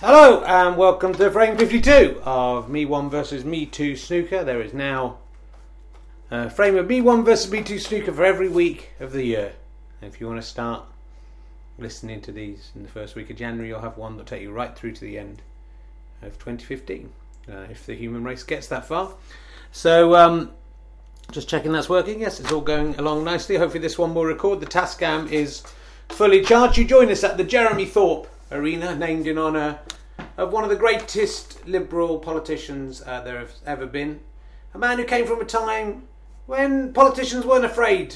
Hello and welcome to frame 52 of Me 1 versus Me 2 snooker. There is now a frame of Me 1 versus Me 2 snooker for every week of the year. If you want to start listening to these in the first week of January, you'll have one that'll take you right through to the end of 2015, uh, if the human race gets that far. So, um, just checking that's working. Yes, it's all going along nicely. Hopefully, this one will record. The Tascam is fully charged. You join us at the Jeremy Thorpe Arena, named in honour of one of the greatest liberal politicians uh, there have ever been. A man who came from a time when politicians weren't afraid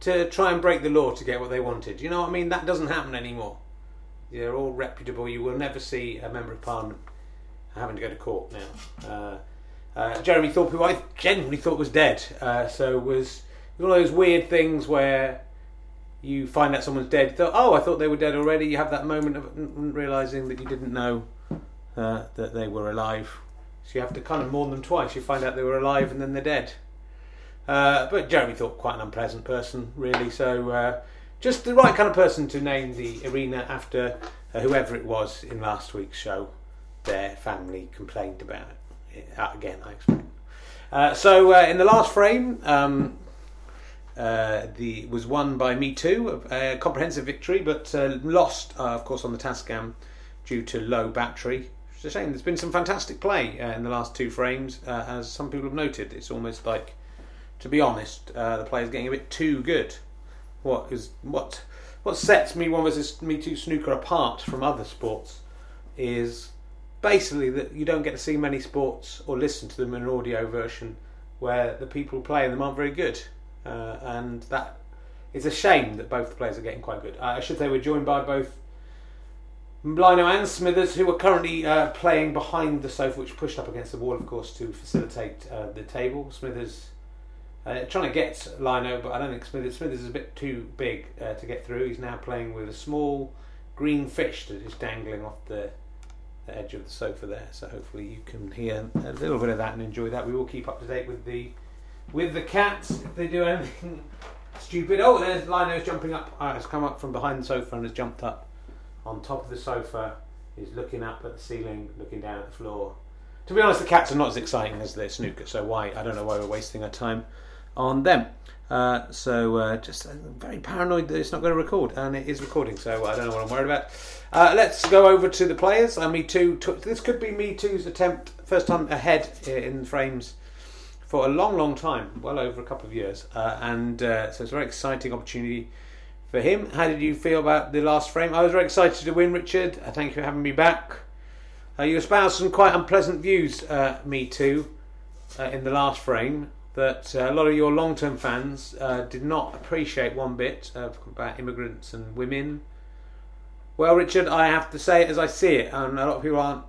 to try and break the law to get what they wanted. You know what I mean? That doesn't happen anymore. They're all reputable. You will never see a member of parliament having to go to court now. Uh, uh, Jeremy Thorpe, who I genuinely thought was dead, uh, so was one of those weird things where you find out someone's dead. Oh, I thought they were dead already. You have that moment of realizing that you didn't know uh, that they were alive. So you have to kind of mourn them twice. You find out they were alive and then they're dead. Uh, but Jeremy Thorpe quite an unpleasant person, really. So uh, just the right kind of person to name the arena after uh, whoever it was in last week's show. Their family complained about it. Uh, again, I expect. Uh, so in the last frame, um, uh, the was won by Me Too, a comprehensive victory, but uh, lost, uh, of course, on the Tascam due to low battery. It's a shame. There's been some fantastic play uh, in the last two frames, uh, as some people have noted. It's almost like, to be honest, the play is getting a bit too good. What is what what sets Me One versus Me Too snooker apart from other sports is basically that you don't get to see many sports or listen to them in an audio version where the people playing them aren't very good uh, and that is a shame that both the players are getting quite good. Uh, I should say we're joined by both Lino and Smithers, who are currently uh, playing behind the sofa, which pushed up against the wall, of course, to facilitate uh, the table. Smithers uh, trying to get Lino, but I don't think Smithers Smithers is a bit too big uh, to get through. He's now playing with a small green fish that is dangling off the, the edge of the sofa there. So hopefully you can hear a little bit of that and enjoy that. We will keep up to date with the with the cats if they do anything stupid. Oh, there's Lino's jumping up. Oh, has come up from behind the sofa and has jumped up on top of the sofa. He's looking up at the ceiling, looking down at the floor. To be honest, the cats are not as exciting as their snooker, so why? I don't know why we're wasting our time on them. Uh, so uh, just uh, very paranoid that it's not going to record, and it is recording. So I don't know what I'm worried about. Uh, let's go over to the players. Uh, me too. This could be me too's attempt, first time ahead in frames for a long, long time, well over a couple of years, uh, and uh, so it's a very exciting opportunity for him. How did you feel about the last frame? I was very excited to win, Richard. Uh, thank you for having me back. Uh, you espoused some quite unpleasant views, uh, me too, uh, in the last frame that a lot of your long-term fans did not appreciate one bit about immigrants and women. Well, Richard, I have to say it as I see it, and a lot of people aren't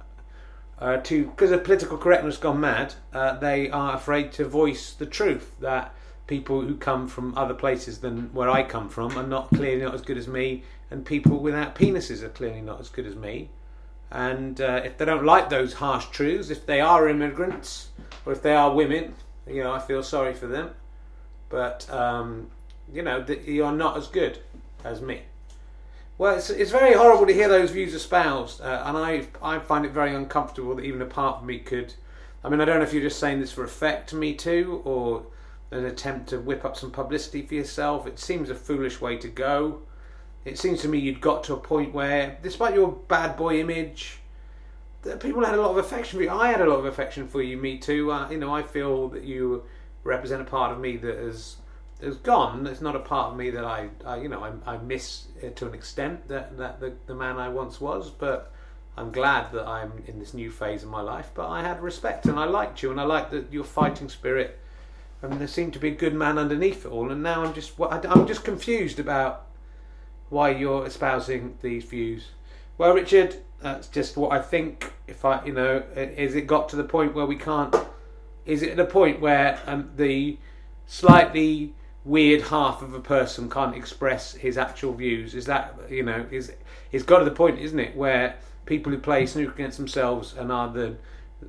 uh, to because of political correctness gone mad, uh, they are afraid to voice the truth that people who come from other places than where I come from are not clearly not as good as me, and people without penises are clearly not as good as me. And uh, if they don't like those harsh truths, if they are immigrants or if they are women, you know, I feel sorry for them. But um, you know, you're not as good as me. Well, it's, it's very horrible to hear those views espoused, uh, and I I find it very uncomfortable that even a part of me could. I mean, I don't know if you're just saying this for effect, to me too, or an attempt to whip up some publicity for yourself. It seems a foolish way to go. It seems to me you'd got to a point where, despite your bad boy image, people had a lot of affection for you. I had a lot of affection for you, me too. Uh, you know, I feel that you represent a part of me that has has gone. It's not a part of me that I, I you know, I, I miss to an extent that, that the, the man I once was, but I'm glad that I'm in this new phase of my life. But I had respect and I liked you and I liked that your fighting spirit. Mean, there seemed to be a good man underneath it all, and now I'm just I'm just confused about why you're espousing these views. Well, Richard, that's just what I think. If I, you know, is it got to the point where we can't? Is it at a point where um, the slightly weird half of a person can't express his actual views. Is that you know is it's got to the point, isn't it, where people who play snooker against themselves and are the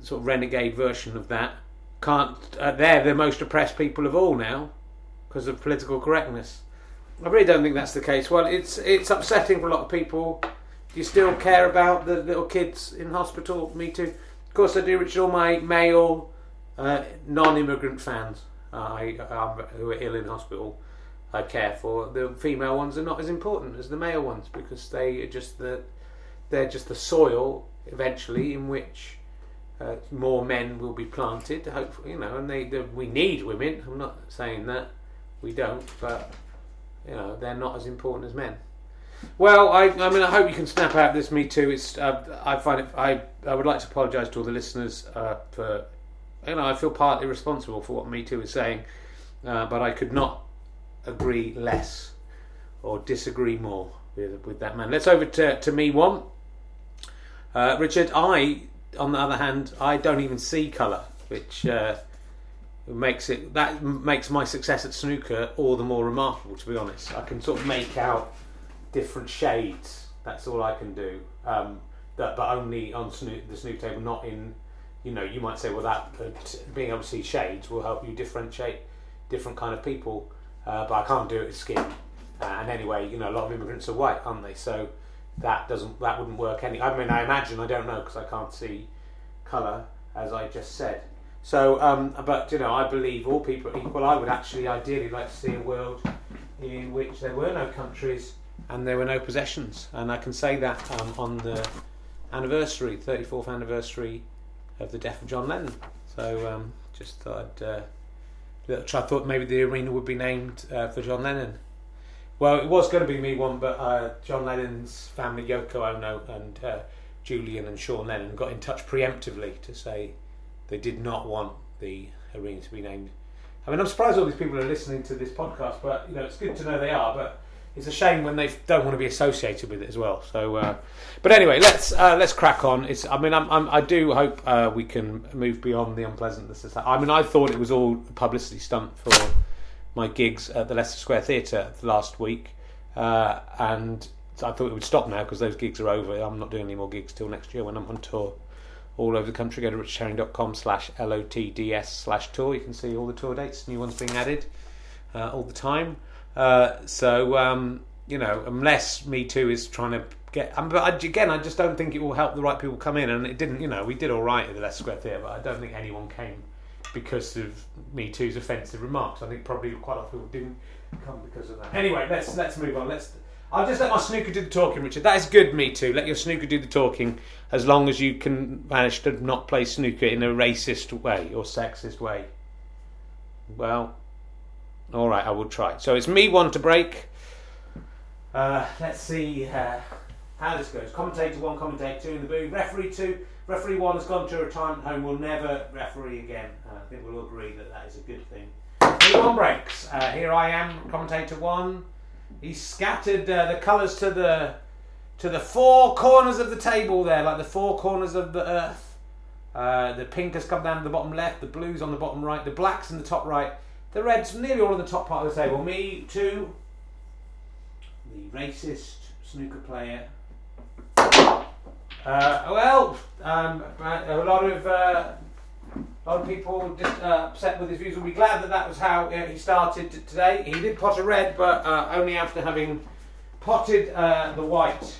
sort of renegade version of that can't. Uh, they're the most oppressed people of all now because of political correctness. I really don't think that's the case. Well, it's it's upsetting for a lot of people Do you still care about the little kids in hospital? Me too. Of course, I do, Richard. All my male, uh, non-immigrant fans I, um, who are ill in hospital, I care for. The female ones are not as important as the male ones because they are just the they're just the soil eventually in which uh, more men will be planted. Hopefully, you know, and they, they we need women. I'm not saying that we don't, but you know, they're not as important as men. Well, I, I mean, I hope you can snap out this Me Too. It's, uh, I find it. I, I would like to apologise to all the listeners uh, for, you know, I feel partly responsible for what Me Too is saying, uh, but I could not agree less or disagree more with with that man. Let's over to to me one. Uh, Richard, I, on the other hand, I don't even see colour, which uh, makes it that makes my success at snooker all the more remarkable. To be honest, I can sort of make out different shades. That's all I can do. Um, that, but only on snook, the snooker table, not in. You know, you might say, well, that uh, being able to see shades will help you differentiate different kind of people. Uh, but I can't do it with skin. Uh, and anyway, you know, a lot of immigrants are white, aren't they? So that doesn't that wouldn't work any. I mean, I imagine I don't know because I can't see colour, as I just said. So, um, but you know, I believe all people are equal. I would actually ideally like to see a world in which there were no countries and there were no possessions. And I can say that um, on the anniversary, 34th anniversary of the death of John Lennon. So, um, just thought I'd, uh, I thought maybe the arena would be named uh, for John Lennon. Well, it was going to be me one, but uh, John Lennon's family, Yoko Ono and uh, Julian and Sean Lennon, got in touch preemptively to say they did not want the arena to be named. I mean, I'm surprised all these people are listening to this podcast, but you know, it's good to know they are. But it's a shame when they don't want to be associated with it as well. So, uh, but anyway, let's uh, let's crack on. It's I mean I'm, I'm, i do hope uh, we can move beyond the unpleasantness. I mean I thought it was all publicity stunt for my gigs at the Leicester Square Theatre last week, uh, and I thought it would stop now because those gigs are over. I'm not doing any more gigs till next year when I'm on tour all over the country. Go to richherring.com slash lotds slash tour. You can see all the tour dates, new ones being added uh, all the time. Uh, so um, you know, unless Me Too is trying to get, um, but again, I just don't think it will help the right people come in. And it didn't. You know, we did all right at the Leicester Square Theatre, but I don't think anyone came because of Me Too's offensive remarks. I think probably quite a lot of people didn't come because of that. Anyway, let's let's move on. Let's. I'll just let my snooker do the talking, Richard. That is good, me too. Let your snooker do the talking, as long as you can manage to not play snooker in a racist way or sexist way. Well, all right, I will try. So it's me one to break. Uh, let's see uh, how this goes. Commentator one, commentator two in the booth. Referee two, referee one has gone to a retirement home. Will never referee again. Uh, I think we'll agree that that is a good thing. Me one breaks. Uh, here I am, commentator one. He's scattered uh, the colours to the to the four corners of the table there, like the four corners of the earth. Uh, the pink has come down to the bottom left, the blues on the bottom right, the blacks in the top right, the Reds nearly all on the top part of the table. Me too. The racist snooker player. Uh, well, um, a lot of uh, a lot of people just, uh, upset with his views will be glad that that was how uh, he started today. He did pot a red, but uh, only after having potted uh, the white.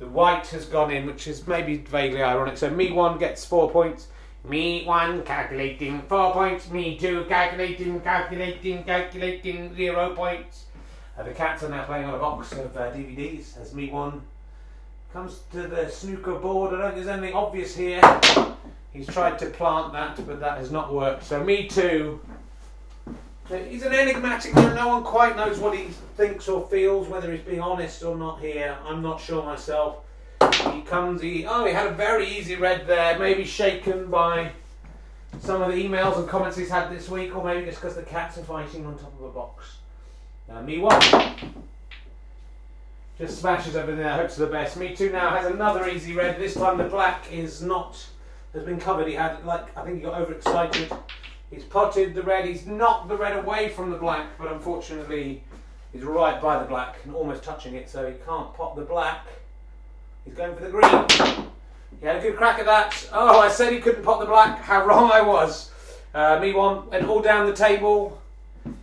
The white has gone in, which is maybe vaguely ironic. So me one gets four points. Me one calculating four points. Me two calculating, calculating, calculating zero points. Uh, the cats are now playing on a box of uh, DVDs as me one comes to the snooker board. I don't think there's anything obvious here. He's tried to plant that, but that has not worked. So me too. He's an enigmatic man. No one quite knows what he thinks or feels, whether he's being honest or not here. I'm not sure myself. Comes, he, oh, he had a very easy red there, maybe shaken by some of the emails and comments he's had this week, or maybe just because the cats are fighting on top of a box. Now, me one. Just smashes everything there, hopes for the best. Me too now has another easy red. This time the black is not, has been covered. He had, like, I think he got overexcited. He's potted the red, he's knocked the red away from the black, but unfortunately he's right by the black and almost touching it, so he can't pop the black. He's going for the green. He had a good crack at that. Oh, I said he couldn't pot the black. How wrong I was. Uh, me one went all down the table,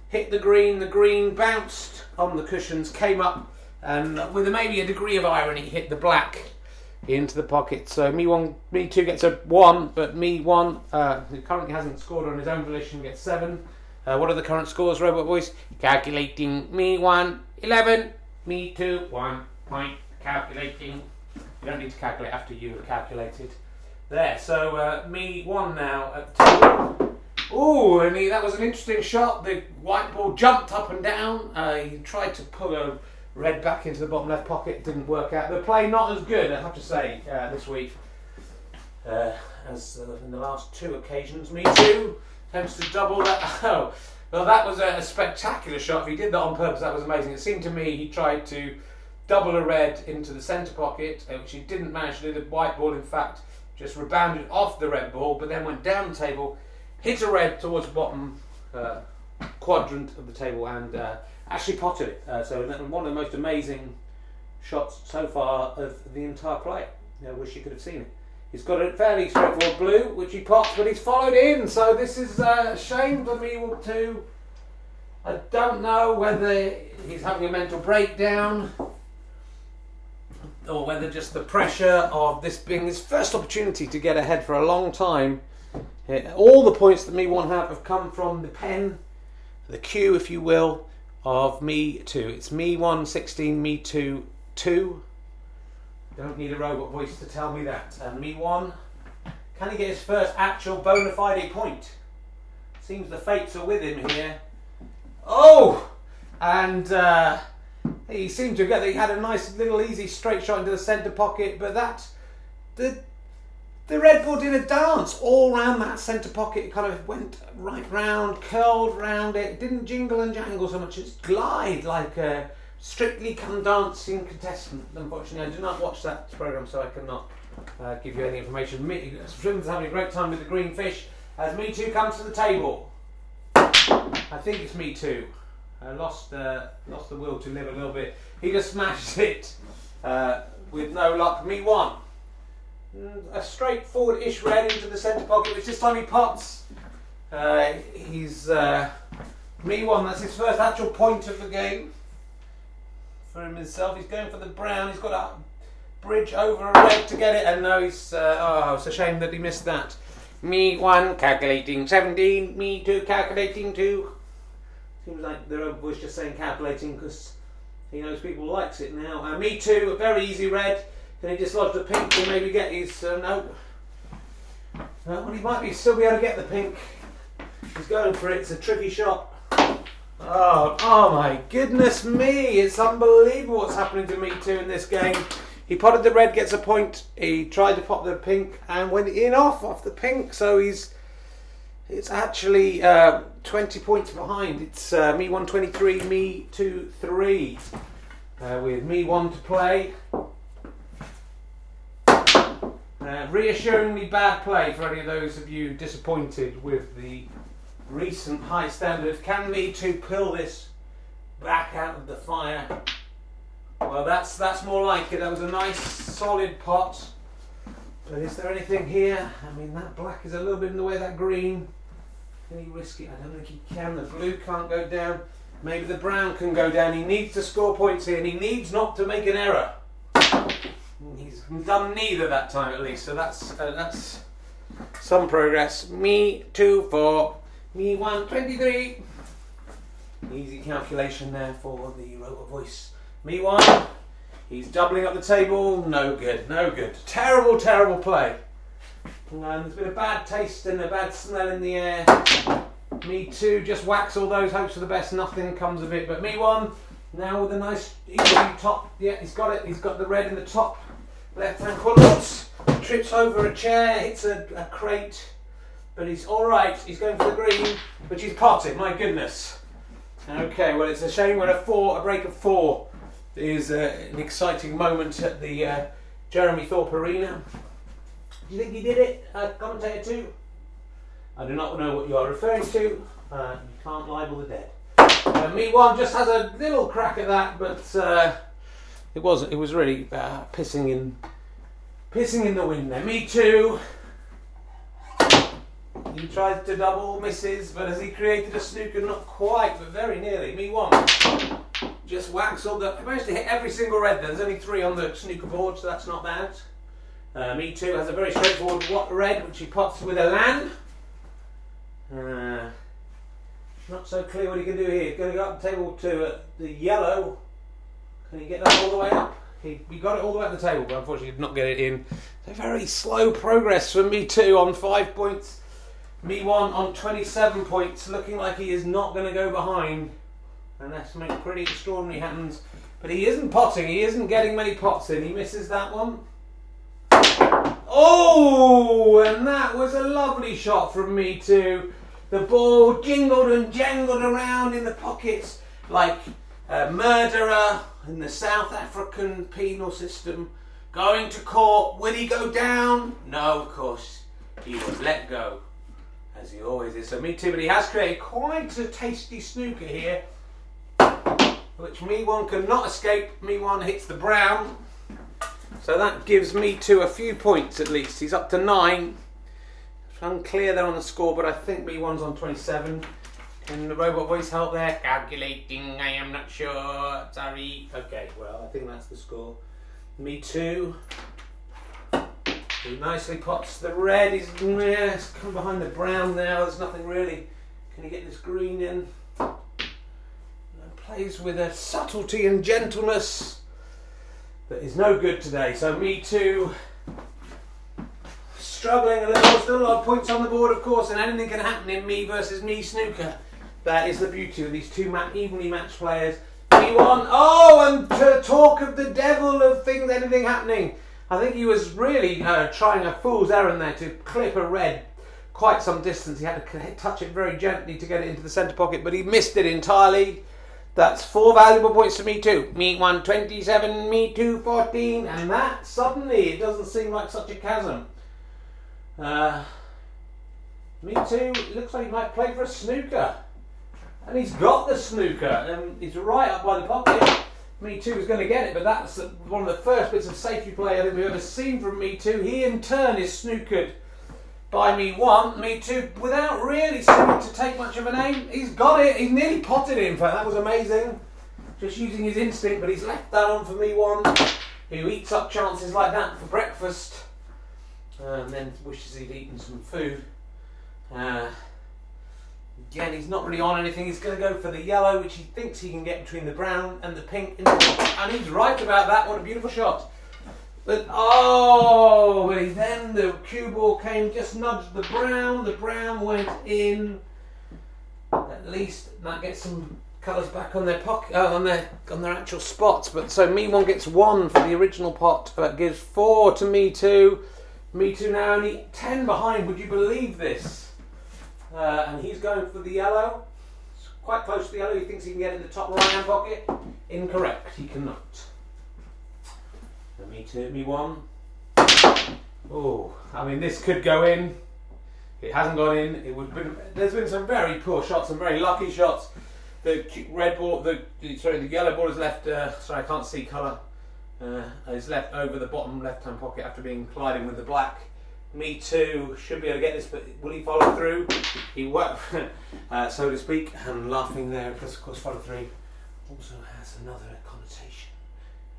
hit the green. The green bounced on the cushions, came up and with maybe a degree of irony, hit the black into the pocket. So me one, me two gets a one, but me one, uh, who currently hasn't scored on his own volition, gets seven. Uh, what are the current scores, Robot Voice? Calculating. Me one, 11. Me two, one point. Calculating. You don't need to calculate after you have calculated. There, so uh, me one now at table. Ooh, and he, that was an interesting shot. The white ball jumped up and down. Uh, he tried to pull a red back into the bottom left pocket. Didn't work out. The play not as good, I have to say, uh, this week uh, as uh, in the last two occasions. Me too attempts to double that. Oh, well, that was a, a spectacular shot. If he did that on purpose, that was amazing. It seemed to me he tried to double a red into the centre pocket, uh, which he didn't manage to do. The white ball, in fact, just rebounded off the red ball, but then went down the table, hit a red towards the bottom uh, quadrant of the table, and uh, actually potted it. Uh, so one of the most amazing shots so far of the entire play. I wish you could have seen it. He's got a fairly straightforward blue, which he pops, but he's followed in. So this is a shame for me too. I don't know whether he's having a mental breakdown or whether just the pressure of this being his first opportunity to get ahead for a long time. All the points that me one have have come from the pen, the cue, if you will, of me two. It's me one, 16, me two, two. Don't need a robot voice to tell me that. And me one, can he get his first actual bona fide point? Seems the fates are with him here. Oh! And uh, he seemed to get. He had a nice little easy straight shot into the centre pocket, but that the the Red Bull did a dance all round that centre pocket. It kind of went right round, curled round it. Didn't jingle and jangle so much. It's glide like a Strictly Come Dancing contestant. Unfortunately, I do not watch that programme, so I cannot uh, give you any information. Me, Swim's having a great time with the green fish as Me Too comes to the table. I think it's Me Too. I lost uh, lost the will to live a little bit. He just smashed it uh, with no luck. Me one. Mm, a straightforward-ish red into the centre pocket, which this time he pots. Uh, he's uh, me one. That's his first actual point of the game for him himself. He's going for the brown. He's got a bridge over a red to get it, and now he's. Uh, oh, it's a shame that he missed that. Me one calculating seventeen. Me two calculating two. Seems like the was just saying calculating because he knows people likes it now. Uh, me too. A very easy red. Can he dislodge the pink and maybe get his uh, no? Uh, well, he might be still be able to get the pink. He's going for it. It's a tricky shot. Oh, oh my goodness me! It's unbelievable what's happening to me too in this game. He potted the red, gets a point. He tried to pop the pink and went in off off the pink. So he's it's actually uh, 20 points behind. It's uh, me 123, me 2 3. Uh, with me 1 to play. Uh, reassuringly bad play for any of those of you disappointed with the recent high standard. Can me 2 pull this back out of the fire? Well, that's that's more like it. That was a nice solid pot. But is there anything here? I mean, that black is a little bit in the way of that green. Can he risk it? I don't think he can. The blue can't go down. Maybe the brown can go down. He needs to score points here, and he needs not to make an error. He's done neither that time, at least. So that's uh, that's some progress. Me two four, me 123. Easy calculation there for the robot voice. Me one. He's doubling up the table. No good. No good. Terrible, terrible play. And there's been a bad taste and a bad smell in the air. Me too, Just wax all those hopes for the best. Nothing comes of it. But me one. Now with a nice easy top. Yeah, he's got it. He's got the red in the top left hand corner. Trips over a chair. Hits a, a crate but he's all right. He's going for the green, but he's potted. My goodness. Okay, well, it's a shame when a four, a break of four, is uh, an exciting moment at the uh, Jeremy Thorpe Arena. Do you think he did it, uh, commentator two? I do not know what you are referring to. Uh, you can't libel the dead. Uh, me one just has a little crack at that, but uh, it wasn't. It was really uh, pissing in, pissing in the wind there. Me too. He tried to double, misses, but has he created a snooker? Not quite, but very nearly. Me one. just whacks all the. I managed to hit every single red. There. There's only three on the snooker board, so that's not bad. Uh, me too has a very straightforward what red, which he pots with a land. Uh, not so clear what he can do here. He's going to go up the table to uh, the yellow. Can he get that all the way up? He, he got it all the way up the table, but unfortunately did not get it in. So very slow progress for me too on five points. Me one on 27 points, looking like he is not going to go behind unless something pretty extraordinary happens. But he isn't potting, he isn't getting many pots in. He misses that one. Oh, and that was a lovely shot from me too. The ball jingled and jangled around in the pockets like a murderer in the South African penal system. Going to court, will he go down? No, of course. He was let go, as he always is. So me too, but he has created quite a tasty snooker here, which me one cannot escape. Me one hits the brown. So that gives me two a few points at least. He's up to nine. It's unclear there on the score, but I think me one's on 27. Can the robot voice help there? Calculating, I am not sure. Sorry. Okay, well, I think that's the score. Me too. He nicely pots the red. He's yes, come behind the brown now. There's nothing really. Can he get this green in? And plays with a subtlety and gentleness that is no good today. So me too. Struggling a little. Still a lot of points on the board, of course, and anything can happen in me versus me snooker. That is the beauty of these two evenly matched players. Me one. Oh, and to talk of the devil of things, anything happening. I think he was really uh, trying a fool's errand there to clip a red quite some distance. He had to touch it very gently to get it into the centre pocket, but he missed it entirely. That's four valuable points to me too. Me one twenty-seven, me two fourteen, and that suddenly it doesn't seem like such a chasm. Uh, me too. Looks like he might play for a snooker, and he's got the snooker, and he's right up by the pocket. Me Too is going to get it, but that's one of the first bits of safety play I think we've ever seen from Me Too. He in turn is snookered by Me One, Me Too, without really seeming to take much of an aim. He's got it, he's nearly potted it in fact, that was amazing. Just using his instinct, but he's left that on for Me One, who eats up chances like that for breakfast, and then wishes he'd eaten some food. Uh, Again, he's not really on anything. He's going to go for the yellow, which he thinks he can get between the brown and the pink. And he's right about that. What a beautiful shot. But, oh, but then the cue ball came, just nudged the brown. The brown went in. At least that gets some colours back on their pocket, uh, on their on their actual spots. But so me one gets one for the original pot. That gives four to me two. Me two now only ten behind. Would you believe this? Uh, and he's going for the yellow. It's quite close to the yellow. He thinks he can get in the top right hand pocket. Incorrect. He cannot. So me two, me one. Oh, I mean, this could go in. It hasn't gone in. It would. Been, there's been some very poor shots, some very lucky shots. The red ball, the, sorry, the yellow ball is left. Uh, sorry, I can't see colour. Uh, is left over the bottom left-hand pocket after being colliding with the black. Me too. Should be able to get this, but will he follow through? He worked, uh, so to speak, and laughing there because, of course, follow through also has another connotation.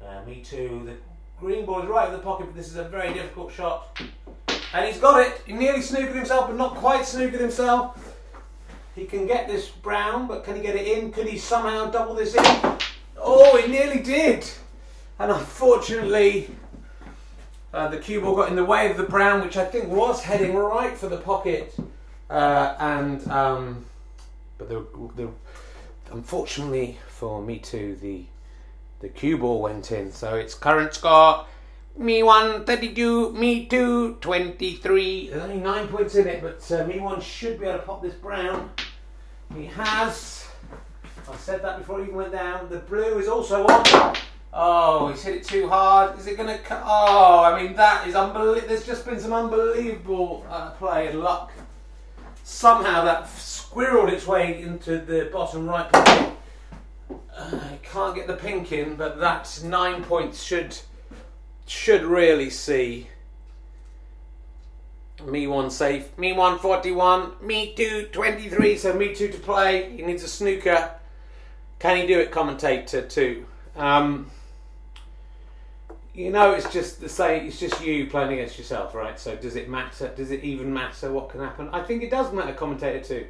Uh, me too. The green ball is right in the pocket, but this is a very difficult shot. And he's got it. He nearly snookered himself, but not quite snookered himself. He can get this brown, but can he get it in? Could he somehow double this in? Oh, he nearly did. And unfortunately, uh, the cue ball got in the way of the brown, which I think was heading right for the pocket. Uh, and um, but the, the unfortunately for me too, the the cue ball went in. So it's current score. Me one thirty two, me two twenty three. There's only nine points in it, but uh, me one should be able to pop this brown. He has. I said that before it even went down. The blue is also on. Oh, he's hit it too hard. Is it going to cut? Oh, I mean, that is unbelievable. There's just been some unbelievable uh, play and luck. Somehow that squirreled its way into the bottom right pocket. Uh, can't get the pink in, but that nine points should should really see me one safe, me one 41, me two 23, so me two to play. He needs a snooker Can he do it, commentator too? Um, you know, it's just the same. It's just you playing against yourself, right? So does it matter? Does it even matter what can happen? I think it does matter, commentator too.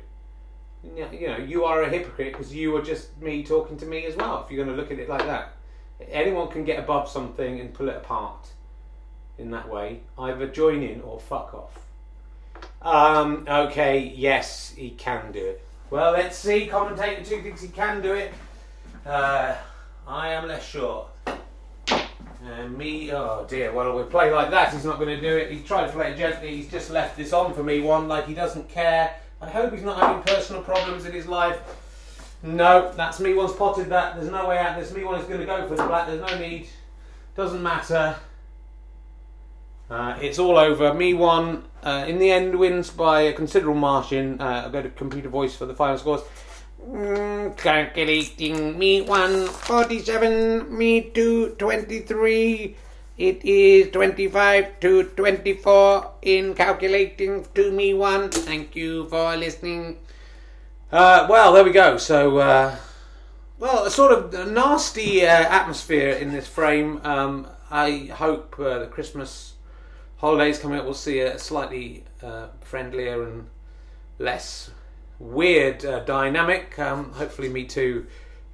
You know, you are a hypocrite because you are just me talking to me as well. If you're going to look at it like that, anyone can get above something and pull it apart in that way. Either join in or fuck off. Um, okay, yes, he can do it. Well, let's see. Commentator two thinks he can do it. Uh, I am less sure. And me, oh dear, well, we play like that, he's not going to do it. He's tried to play it gently, he's just left this on for me one, like he doesn't care. I hope he's not having personal problems in his life. No, that's me one's potted that. There's no way out. This me one is going to go for the black. There's no need. Doesn't matter. Uh, it's all over. Me one uh, in the end wins by a considerable margin. Uh, I'll go to computer voice for the final scores. Mm, calculating me one forty-seven, me two twenty-three. It is twenty-five to twenty-four in calculating to me one. Thank you for listening. Uh, well, there we go. So, uh, well, a sort of nasty uh, atmosphere in this frame. Um, I hope uh, the Christmas holidays coming up, we'll see a slightly uh, friendlier and less weird uh, dynamic. Um, hopefully, me too.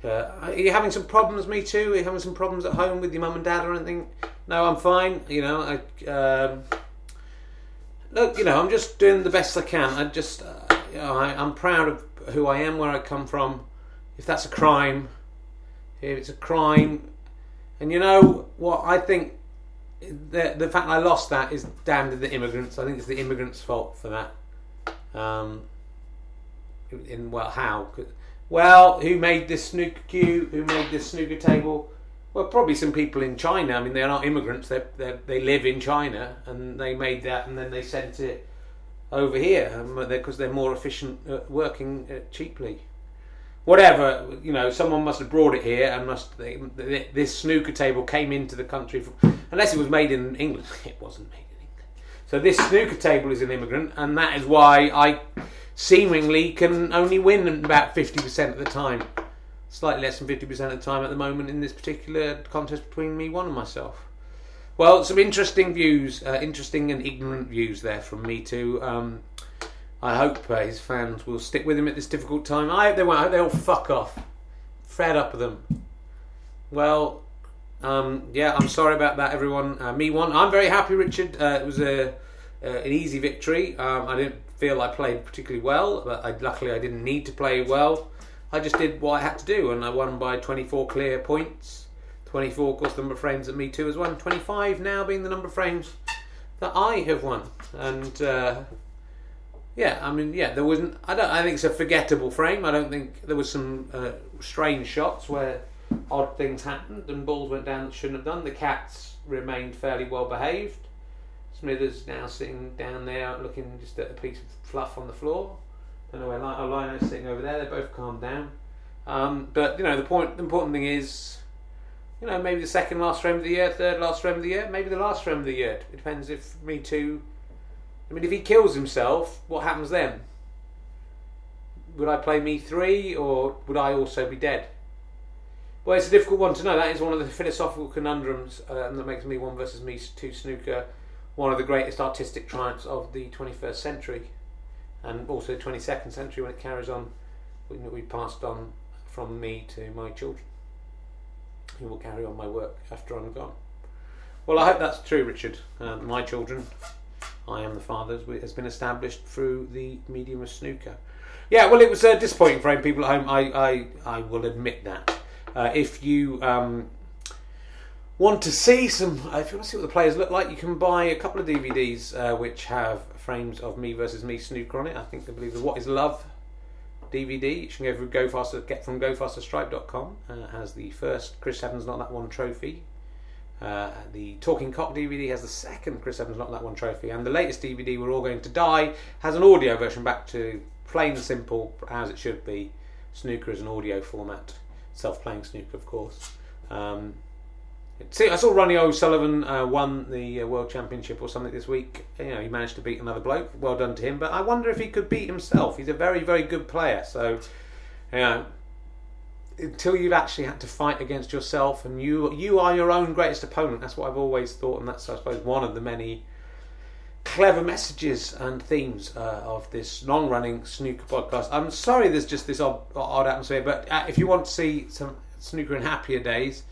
Uh, are you having some problems, me too? Are you having some problems at home with your mum and dad or anything? No, I'm fine. You know, I um, look. You know, I'm just doing the best I can. I just, uh, you know, I, I'm proud of who I am, where I come from. If that's a crime, if it's a crime, and you know what I think. The, the fact I lost that is damned to the immigrants. I think it's the immigrants' fault for that. Um, in well how well who made this snooker cue who made this snooker table? Well probably some people in china. I mean they're not immigrants. They they live in china and they made that and then they sent it over here because um, they're more efficient at working uh, cheaply. Whatever you know someone must have brought it here and must they, this snooker table came into the country from, unless it was made in england. It wasn't made in england. So this snooker table is an immigrant and that is why i seemingly can only win about 50% of the time. Slightly less than 50% of the time at the moment in this particular contest between me, one, and myself. Well, some interesting views, uh, interesting and ignorant views there from me too. Um, I hope uh, his fans will stick with him at this difficult time. I hope they won't. I hope they all fuck off. Fed up with them. Well, um, yeah, I'm sorry about that, everyone. Uh, me one. I'm very happy, Richard. Uh, it was a, uh, an easy victory. Um, I didn't feel I played particularly well, but I, luckily I didn't need to play well. I just did what I had to do, and I won by 24 clear points. 24, of course, the number of frames that me too has won. 25 now being the number of frames that I have won, and uh, yeah, I mean, yeah, there wasn't. I don't. I think it's a forgettable frame. I don't think there was some uh, strange shots where odd things happened and balls went down that shouldn't have done. The cats remained fairly well behaved. Smithers now sitting down there looking just at a piece of fluff on the floor. Don't know where Lino's sitting over there. They're both calmed down. Um, but you know the point. The important thing is, you know, maybe the second last frame of the year, third last frame of the year, maybe the last frame of the year. It depends if me too. I mean, if he kills himself, what happens then? Would I play me three, or would I also be dead? Well, it's a difficult one to know. That is one of the philosophical conundrums uh, that makes me one versus me two snooker one of the greatest artistic triumphs of the 21st century and also the 22nd century when it carries on we passed on from me to my children who will carry on my work after I'm gone. Well I hope that's true Richard. Uh, my children I am the father has been established through the medium of snooker. Yeah well it was uh, disappointing for people at home. I, I, I will admit that. Uh, if you um, want to see some, uh, if you want to see what the players look like, you can buy a couple of DVDs uh, which have frames of me versus me snooker on it. I think I believe the What Is Love DVD. You can go through Go Faster, get from GoFasterStripe.com. Uh, has the first Chris Evans Not That One trophy. Uh, the Talking Cock DVD has the second Chris Evans Not That One trophy, and the latest DVD, We're All Going to Die, has an audio version back to plain and simple as it should be. Snooker is an audio format, self-playing snooker, of course. Um, See, I saw Ronnie O'Sullivan uh, won the uh, World Championship or something this week. You know, he managed to beat another bloke. Well done to him. But I wonder if he could beat himself. He's a very, very good player. So, you know, until you've actually had to fight against yourself, and you you are your own greatest opponent. That's what I've always thought, and that's I suppose one of the many clever messages and themes uh, of this long-running snooker podcast. I'm sorry, there's just this odd, odd atmosphere, but uh, if you want to see some snooker in happier days,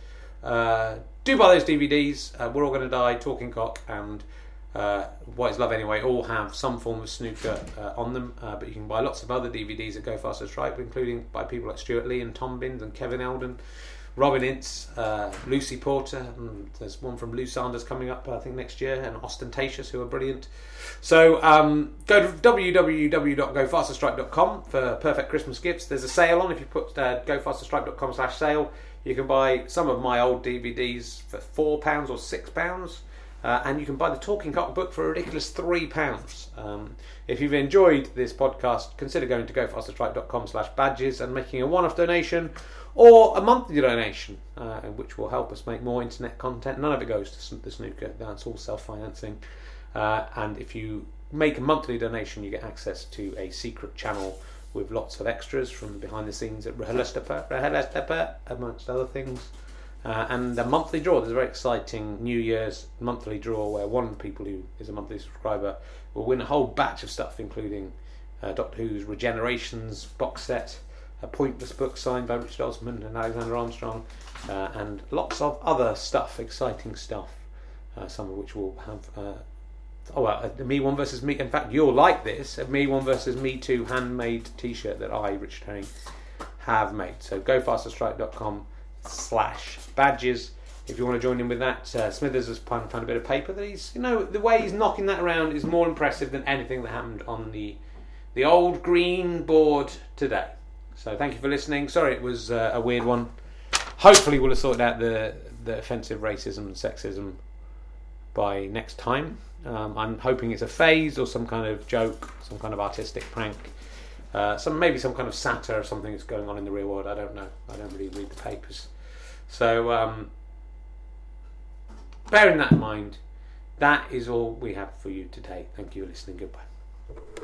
uh, do buy those DVDs. Uh, We're all going to die, Talking Cock, and uh, What is Love Anyway all have some form of snooker uh, on them, uh, but you can buy lots of other DVDs at Go Faster Stripe, including by people like Stewart Lee and Tom Binns and Kevin Eldon. Robin Ince, uh, Lucy Porter, there's one from Lou Sanders coming up, I think, next year, and Austentatious, who are brilliant. So um, go to www.gofasterstripe.com for perfect Christmas gifts. There's a sale on if you put uh, gofasterstripe.com slash sale. You can buy some of my old DVDs for £4 or £6. Uh, and you can buy the Talking Cock book for a ridiculous £3. Um, if you've enjoyed this podcast, consider going to gofasterstripe.com slash badges and making a one-off donation or a monthly donation, uh, which will help us make more internet content. None of it goes to the snooker, that's all self financing. Uh, and if you make a monthly donation, you get access to a secret channel with lots of extras from behind the scenes at RHLSTP, amongst other things. Uh, and a monthly draw. There's a very exciting New Year's monthly draw where one the people who is a monthly subscriber will win a whole batch of stuff, including uh, Doctor Who's Regenerations box set, a pointless book signed by Richard Osman and Alexander Armstrong, uh, and lots of other stuff, exciting stuff, uh, some of which will have. Uh, oh, well, a Me One versus Me. In fact, you'll like this a Me One versus Me Two handmade t shirt that I, Richard Herring, have made. So gofasterstripe.com slash badges if you want to join in with that. Uh, Smithers has found, a bit of paper that he's, you know, the way he's knocking that around is more impressive than anything that happened on the the old green board today. So thank you for listening. Sorry it was uh, a weird one. Hopefully we'll have sorted out the the offensive racism and sexism by next time. Um, I'm hoping it's a phase or some kind of joke, some kind of artistic prank. Uh, some maybe some kind of satire or something that's going on in the real world. I don't know. I don't really read the papers. So um, bearing that in mind, that is all we have for you today. Thank you for listening. Goodbye.